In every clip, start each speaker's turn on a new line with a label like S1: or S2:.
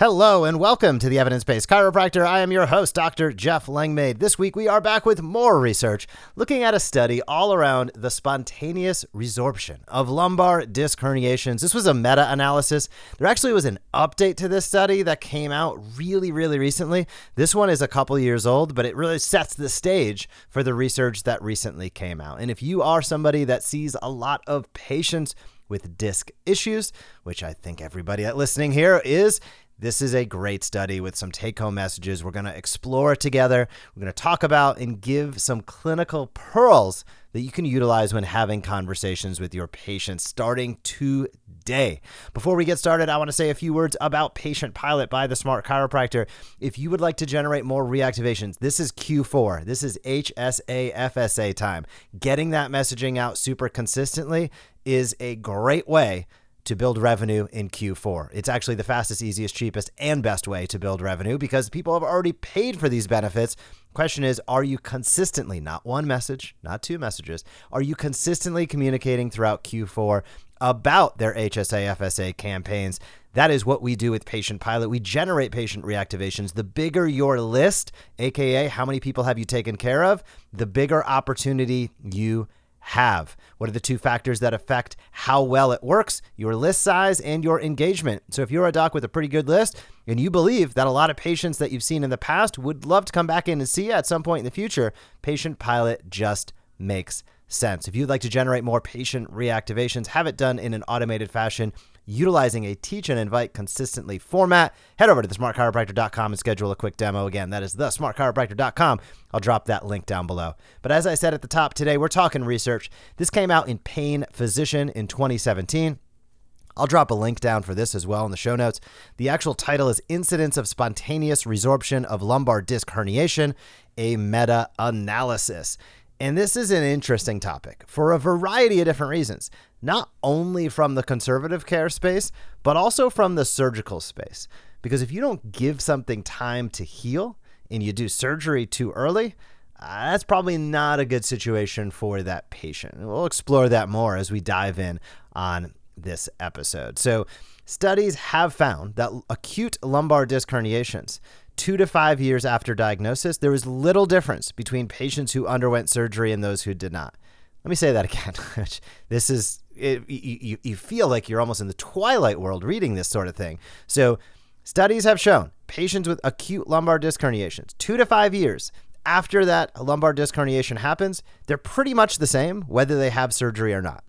S1: Hello and welcome to the Evidence Based Chiropractor. I am your host, Dr. Jeff Langmaid. This week we are back with more research looking at a study all around the spontaneous resorption of lumbar disc herniations. This was a meta analysis. There actually was an update to this study that came out really, really recently. This one is a couple years old, but it really sets the stage for the research that recently came out. And if you are somebody that sees a lot of patients with disc issues, which I think everybody listening here is, this is a great study with some take home messages. We're going to explore it together. We're going to talk about and give some clinical pearls that you can utilize when having conversations with your patients starting today. Before we get started, I want to say a few words about Patient Pilot by the Smart Chiropractor. If you would like to generate more reactivations, this is Q4. This is HSA FSA time. Getting that messaging out super consistently is a great way to build revenue in Q4. It's actually the fastest, easiest, cheapest, and best way to build revenue because people have already paid for these benefits. Question is, are you consistently, not one message, not two messages, are you consistently communicating throughout Q4 about their HSA FSA campaigns? That is what we do with Patient Pilot. We generate patient reactivations. The bigger your list, aka how many people have you taken care of, the bigger opportunity you have? What are the two factors that affect how well it works? Your list size and your engagement. So, if you're a doc with a pretty good list and you believe that a lot of patients that you've seen in the past would love to come back in and see you at some point in the future, Patient Pilot just makes sense. If you'd like to generate more patient reactivations, have it done in an automated fashion utilizing a teach and invite consistently format, head over to thesmartchiropractor.com and schedule a quick demo. Again, that is thesmartchiropractor.com. I'll drop that link down below. But as I said at the top today, we're talking research. This came out in Pain Physician in 2017. I'll drop a link down for this as well in the show notes. The actual title is Incidence of Spontaneous Resorption of Lumbar Disc Herniation, a meta analysis. And this is an interesting topic for a variety of different reasons, not only from the conservative care space, but also from the surgical space. Because if you don't give something time to heal and you do surgery too early, uh, that's probably not a good situation for that patient. We'll explore that more as we dive in on this episode. So, studies have found that acute lumbar disc herniations two to five years after diagnosis, there was little difference between patients who underwent surgery and those who did not. Let me say that again. this is, it, you, you feel like you're almost in the twilight world reading this sort of thing. So, studies have shown patients with acute lumbar disc herniations, two to five years after that lumbar disc herniation happens, they're pretty much the same whether they have surgery or not.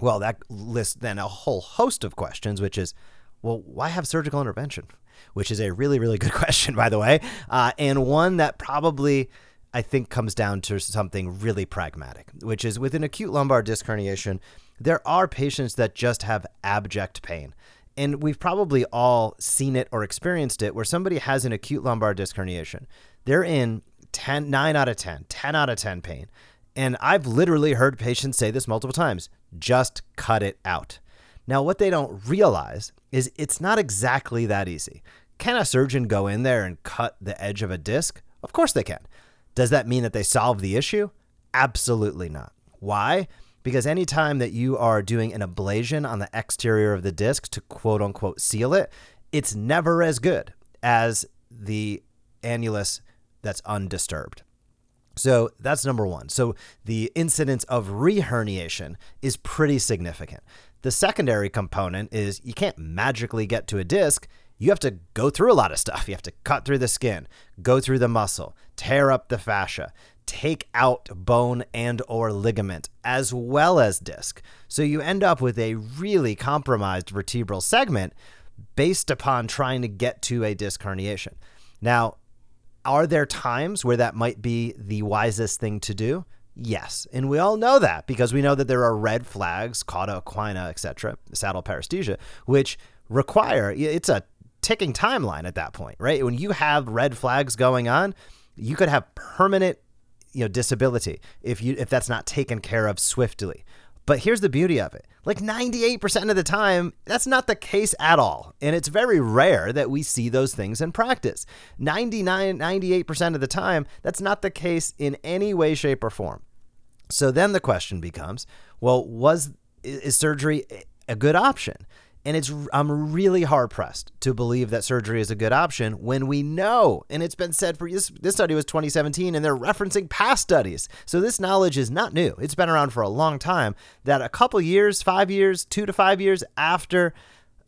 S1: Well, that lists then a whole host of questions, which is, well, why have surgical intervention? Which is a really, really good question, by the way, uh, and one that probably. I think comes down to something really pragmatic, which is with an acute lumbar disc herniation, there are patients that just have abject pain. And we've probably all seen it or experienced it where somebody has an acute lumbar disc herniation. They're in 10, 9 out of 10, 10 out of 10 pain. And I've literally heard patients say this multiple times just cut it out. Now, what they don't realize is it's not exactly that easy. Can a surgeon go in there and cut the edge of a disc? Of course they can. Does that mean that they solve the issue? Absolutely not. Why? Because anytime that you are doing an ablation on the exterior of the disc to quote unquote seal it, it's never as good as the annulus that's undisturbed. So that's number one. So the incidence of reherniation is pretty significant. The secondary component is you can't magically get to a disc. You have to go through a lot of stuff. You have to cut through the skin, go through the muscle, tear up the fascia, take out bone and or ligament as well as disc. So you end up with a really compromised vertebral segment based upon trying to get to a disc herniation. Now, are there times where that might be the wisest thing to do? Yes, and we all know that because we know that there are red flags, cauda equina, etc., saddle paresthesia, which require it's a ticking timeline at that point, right? When you have red flags going on, you could have permanent, you know, disability if you if that's not taken care of swiftly. But here's the beauty of it like 98% of the time, that's not the case at all. And it's very rare that we see those things in practice. 99, 98% of the time, that's not the case in any way, shape, or form. So then the question becomes well, was is surgery a good option? And it's I'm really hard pressed to believe that surgery is a good option when we know, and it's been said for this, this study was 2017, and they're referencing past studies. So this knowledge is not new. It's been around for a long time. That a couple years, five years, two to five years after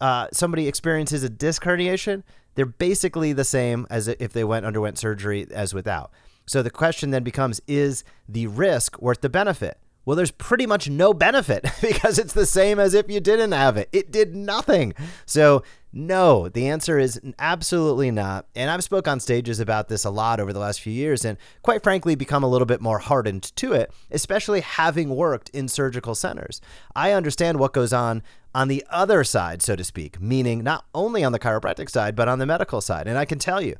S1: uh, somebody experiences a disc herniation, they're basically the same as if they went underwent surgery as without. So the question then becomes: Is the risk worth the benefit? Well, there's pretty much no benefit because it's the same as if you didn't have it. It did nothing. So, no, the answer is absolutely not. And I've spoke on stages about this a lot over the last few years and quite frankly become a little bit more hardened to it, especially having worked in surgical centers. I understand what goes on on the other side, so to speak, meaning not only on the chiropractic side, but on the medical side. And I can tell you,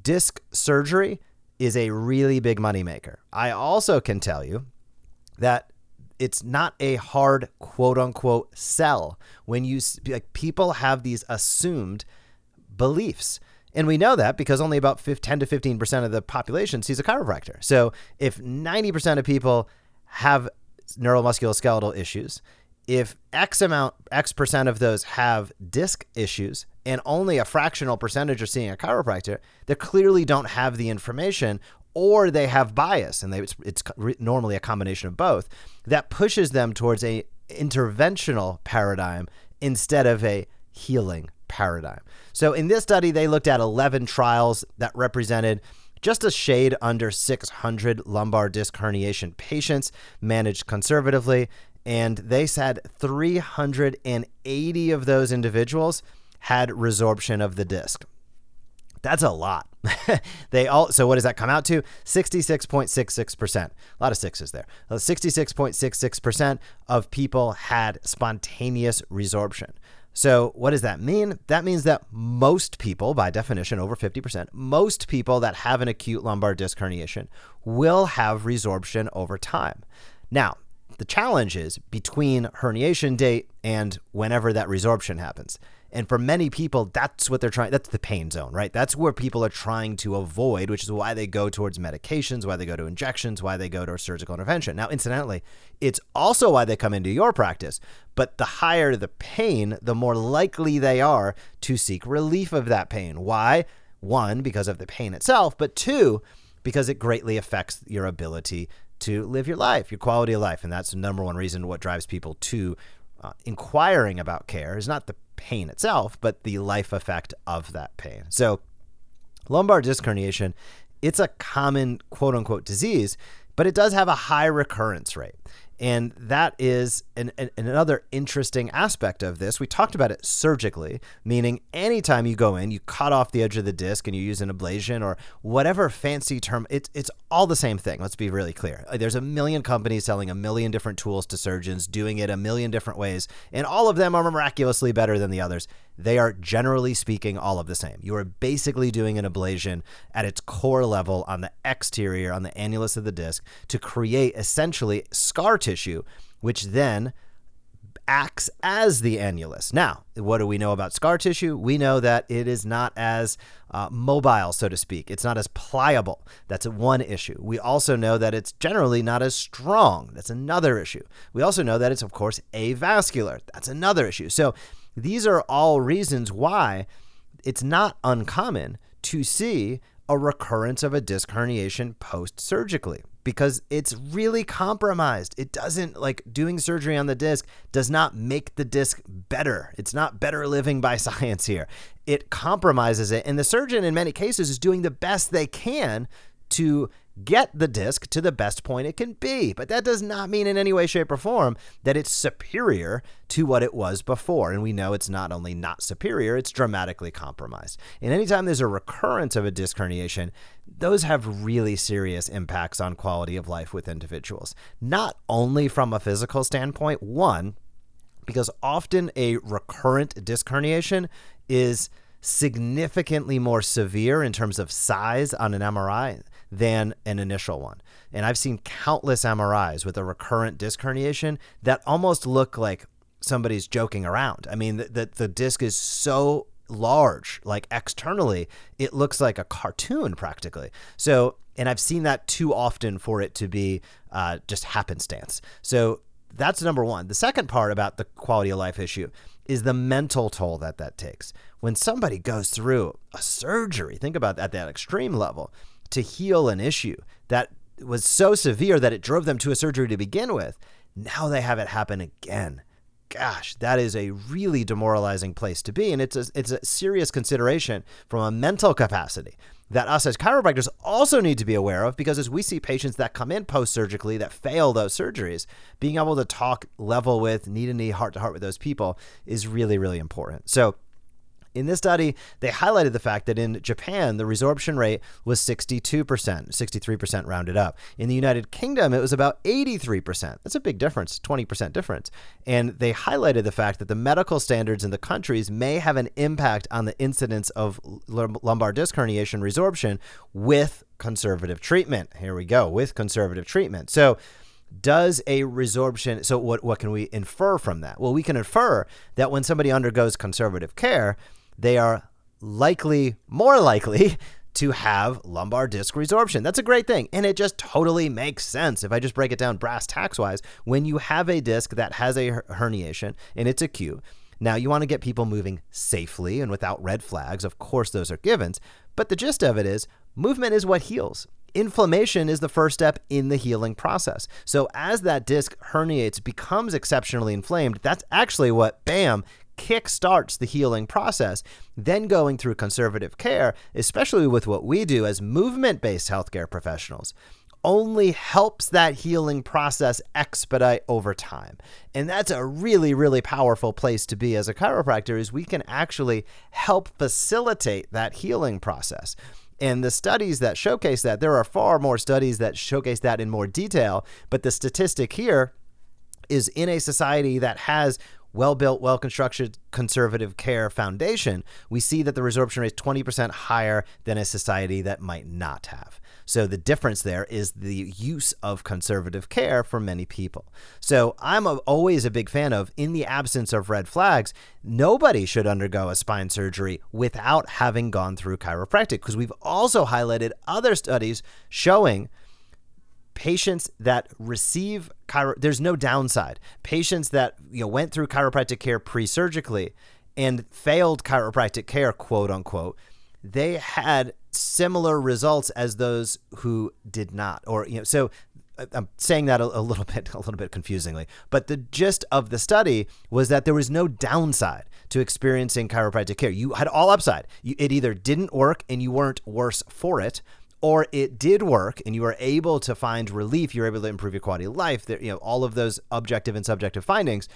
S1: disc surgery is a really big moneymaker. I also can tell you that it's not a hard quote unquote sell when you like people have these assumed beliefs. And we know that because only about 10 to 15% of the population sees a chiropractor. So if 90% of people have neuromusculoskeletal issues, if X amount, X percent of those have disc issues, and only a fractional percentage are seeing a chiropractor, they clearly don't have the information or they have bias, and they, it's, it's normally a combination of both, that pushes them towards a interventional paradigm instead of a healing paradigm. So in this study, they looked at 11 trials that represented just a shade under 600 lumbar disc herniation patients managed conservatively. And they said 380 of those individuals had resorption of the disc. That's a lot. they all so what does that come out to? 66.66%. A lot of sixes there. Uh, 66.66% of people had spontaneous resorption. So, what does that mean? That means that most people, by definition, over 50%, most people that have an acute lumbar disc herniation will have resorption over time. Now, the challenge is between herniation date and whenever that resorption happens. And for many people, that's what they're trying. That's the pain zone, right? That's where people are trying to avoid, which is why they go towards medications, why they go to injections, why they go to surgical intervention. Now, incidentally, it's also why they come into your practice. But the higher the pain, the more likely they are to seek relief of that pain. Why? One, because of the pain itself, but two, because it greatly affects your ability to live your life, your quality of life. And that's the number one reason what drives people to uh, inquiring about care is not the pain itself, but the life effect of that pain. So, lumbar disc herniation, it's a common quote unquote disease, but it does have a high recurrence rate. And that is an, an, another interesting aspect of this. We talked about it surgically, meaning anytime you go in, you cut off the edge of the disc and you use an ablation or whatever fancy term, it's, it's all the same thing. Let's be really clear. Uh, there's a million companies selling a million different tools to surgeons, doing it a million different ways, and all of them are miraculously better than the others they are generally speaking all of the same. You are basically doing an ablation at its core level on the exterior, on the annulus of the disc, to create essentially scar tissue, which then acts as the annulus. Now, what do we know about scar tissue? We know that it is not as uh, mobile, so to speak. It's not as pliable. That's one issue. We also know that it's generally not as strong. That's another issue. We also know that it's, of course, avascular. That's another issue. So, these are all reasons why it's not uncommon to see a recurrence of a disc herniation post surgically because it's really compromised. It doesn't like doing surgery on the disc does not make the disc better. It's not better living by science here. It compromises it. And the surgeon, in many cases, is doing the best they can to get the disc to the best point it can be. But that does not mean in any way, shape, or form that it's superior to what it was before. And we know it's not only not superior, it's dramatically compromised. And anytime there's a recurrence of a disc herniation, those have really serious impacts on quality of life with individuals. Not only from a physical standpoint, one, because often a recurrent disc herniation is significantly more severe in terms of size on an MRI than an initial one. And I've seen countless MRIs with a recurrent disc herniation that almost look like somebody's joking around. I mean, the, the, the disc is so large, like externally, it looks like a cartoon practically. So, and I've seen that too often for it to be uh, just happenstance. So that's number one. The second part about the quality of life issue is the mental toll that that takes. When somebody goes through a surgery, think about at that extreme level, to heal an issue that was so severe that it drove them to a surgery to begin with, now they have it happen again gosh, that is a really demoralizing place to be. And it's a, it's a serious consideration from a mental capacity that us as chiropractors also need to be aware of because as we see patients that come in post surgically that fail those surgeries, being able to talk level with, knee to knee, heart to heart with those people is really, really important. So, in this study, they highlighted the fact that in Japan, the resorption rate was 62%, 63% rounded up. In the United Kingdom, it was about 83%. That's a big difference, 20% difference. And they highlighted the fact that the medical standards in the countries may have an impact on the incidence of lumbar disc herniation resorption with conservative treatment. Here we go, with conservative treatment. So, does a resorption so what what can we infer from that well we can infer that when somebody undergoes conservative care they are likely more likely to have lumbar disc resorption. That's a great thing. And it just totally makes sense. If I just break it down brass tacks wise, when you have a disc that has a herniation and it's acute, now you want to get people moving safely and without red flags. Of course, those are givens. But the gist of it is movement is what heals. Inflammation is the first step in the healing process. So, as that disc herniates, becomes exceptionally inflamed, that's actually what, bam, kickstarts the healing process. Then going through conservative care, especially with what we do as movement based healthcare professionals, only helps that healing process expedite over time. And that's a really, really powerful place to be as a chiropractor is we can actually help facilitate that healing process. And the studies that showcase that, there are far more studies that showcase that in more detail, but the statistic here is in a society that has well built, well constructed conservative care foundation, we see that the resorption rate is 20% higher than a society that might not have. So the difference there is the use of conservative care for many people. So I'm a, always a big fan of, in the absence of red flags, nobody should undergo a spine surgery without having gone through chiropractic because we've also highlighted other studies showing patients that receive chiro there's no downside patients that you know went through chiropractic care pre-surgically and failed chiropractic care quote unquote they had similar results as those who did not or you know so uh, I'm saying that a, a, little bit a little bit confusingly, but the gist of the study was that there was no downside to experiencing chiropractic care. You had all upside. You, it either didn't work and you weren't worse for it, or it did work and you were able to find relief, you're able to improve your quality of life, there, you know, all of those objective and subjective findings,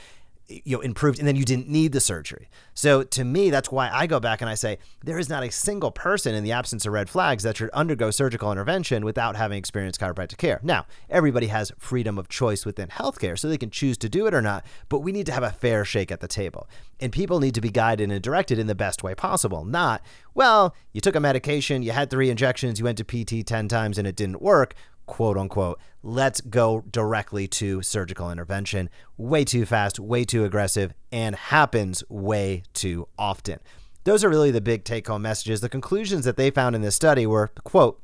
S1: you know improved and then you didn't need the surgery. So to me that's why i go back and i say there is not a single person in the absence of red flags that should undergo surgical intervention without having experienced chiropractic care. Now everybody has freedom of choice within healthcare so they can choose to do it or not but we need to have a fair shake at the table. And people need to be guided and directed in the best way possible not well you took a medication you had three injections you went to pt 10 times and it didn't work quote unquote, let's go directly to surgical intervention. Way too fast, way too aggressive, and happens way too often. Those are really the big take home messages. The conclusions that they found in this study were, quote,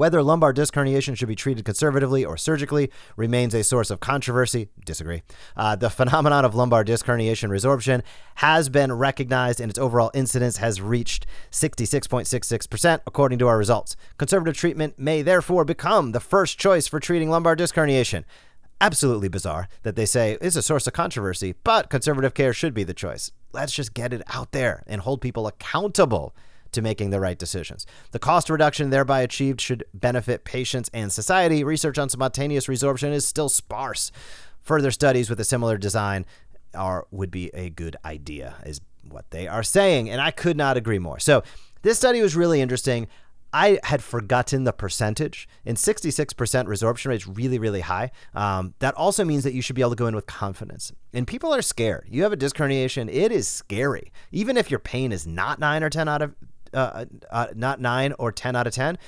S1: whether lumbar disc herniation should be treated conservatively or surgically remains a source of controversy. Disagree. Uh, the phenomenon of lumbar disc herniation resorption has been recognized and its overall incidence has reached 66.66%, according to our results. Conservative treatment may therefore become the first choice for treating lumbar disc herniation. Absolutely bizarre that they say is a source of controversy, but conservative care should be the choice. Let's just get it out there and hold people accountable to making the right decisions. The cost reduction thereby achieved should benefit patients and society. Research on spontaneous resorption is still sparse. Further studies with a similar design are would be a good idea is what they are saying and I could not agree more. So, this study was really interesting. I had forgotten the percentage, and 66% resorption rate is really, really high. Um, that also means that you should be able to go in with confidence. And people are scared. You have a disc herniation, it is scary. Even if your pain is not 9 or 10 out of uh, uh, not nine or 10 out of 10,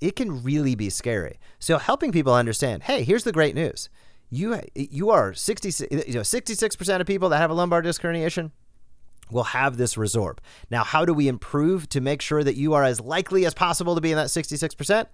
S1: it can really be scary. So helping people understand, hey, here's the great news. You you are 60 you know 66% of people that have a lumbar disc herniation will have this resorb. Now, how do we improve to make sure that you are as likely as possible to be in that 66%?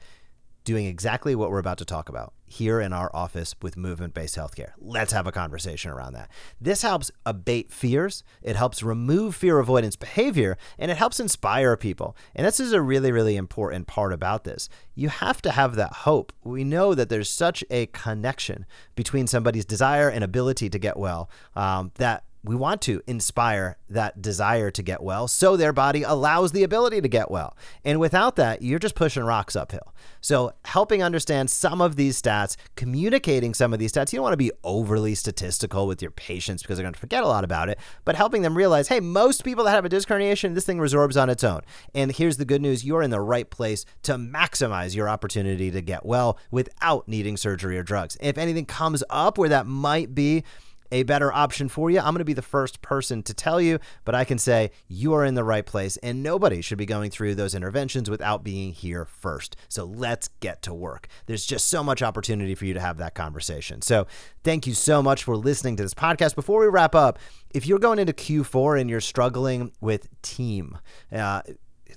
S1: Doing exactly what we're about to talk about here in our office with movement based healthcare. Let's have a conversation around that. This helps abate fears, it helps remove fear avoidance behavior, and it helps inspire people. And this is a really, really important part about this. You have to have that hope. We know that there's such a connection between somebody's desire and ability to get well um, that we want to inspire that desire to get well so their body allows the ability to get well. And without that, you're just pushing rocks uphill. So, helping understand some of these stats, communicating some of these stats, you don't want to be overly statistical with your patients because they're going to forget a lot about it, but helping them realize hey, most people that have a disc herniation, this thing resorbs on its own. And here's the good news you're in the right place to maximize your opportunity to get well without needing surgery or drugs. If anything comes up where that might be, a better option for you, I'm going to be the first person to tell you, but I can say you are in the right place and nobody should be going through those interventions without being here first. So let's get to work. There's just so much opportunity for you to have that conversation. So thank you so much for listening to this podcast. Before we wrap up, if you're going into Q4 and you're struggling with team, uh,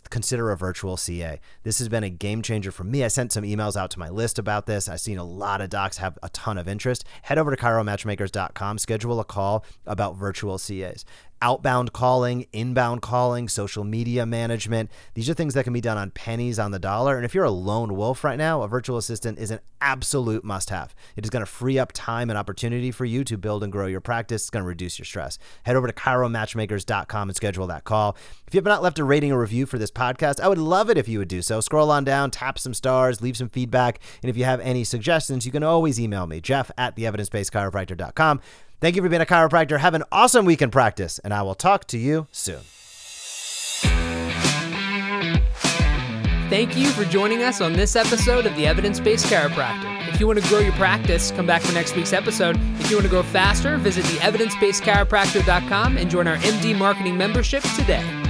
S1: consider a virtual CA. This has been a game changer for me. I sent some emails out to my list about this. I've seen a lot of docs have a ton of interest. Head over to chiromatchmakers.com, schedule a call about virtual CAs outbound calling, inbound calling, social media management. These are things that can be done on pennies on the dollar. And if you're a lone wolf right now, a virtual assistant is an absolute must have. It is going to free up time and opportunity for you to build and grow your practice. It's going to reduce your stress. Head over to chiromatchmakers.com and schedule that call. If you have not left a rating or review for this podcast, I would love it if you would do so. Scroll on down, tap some stars, leave some feedback. And if you have any suggestions, you can always email me, jeff at theevidencebasedchiropractor.com. Thank you for being a chiropractor. Have an awesome week in practice, and I will talk to you soon.
S2: Thank you for joining us on this episode of the Evidence Based Chiropractor. If you want to grow your practice, come back for next week's episode. If you want to grow faster, visit the evidencebasedchiropractor.com and join our MD marketing membership today.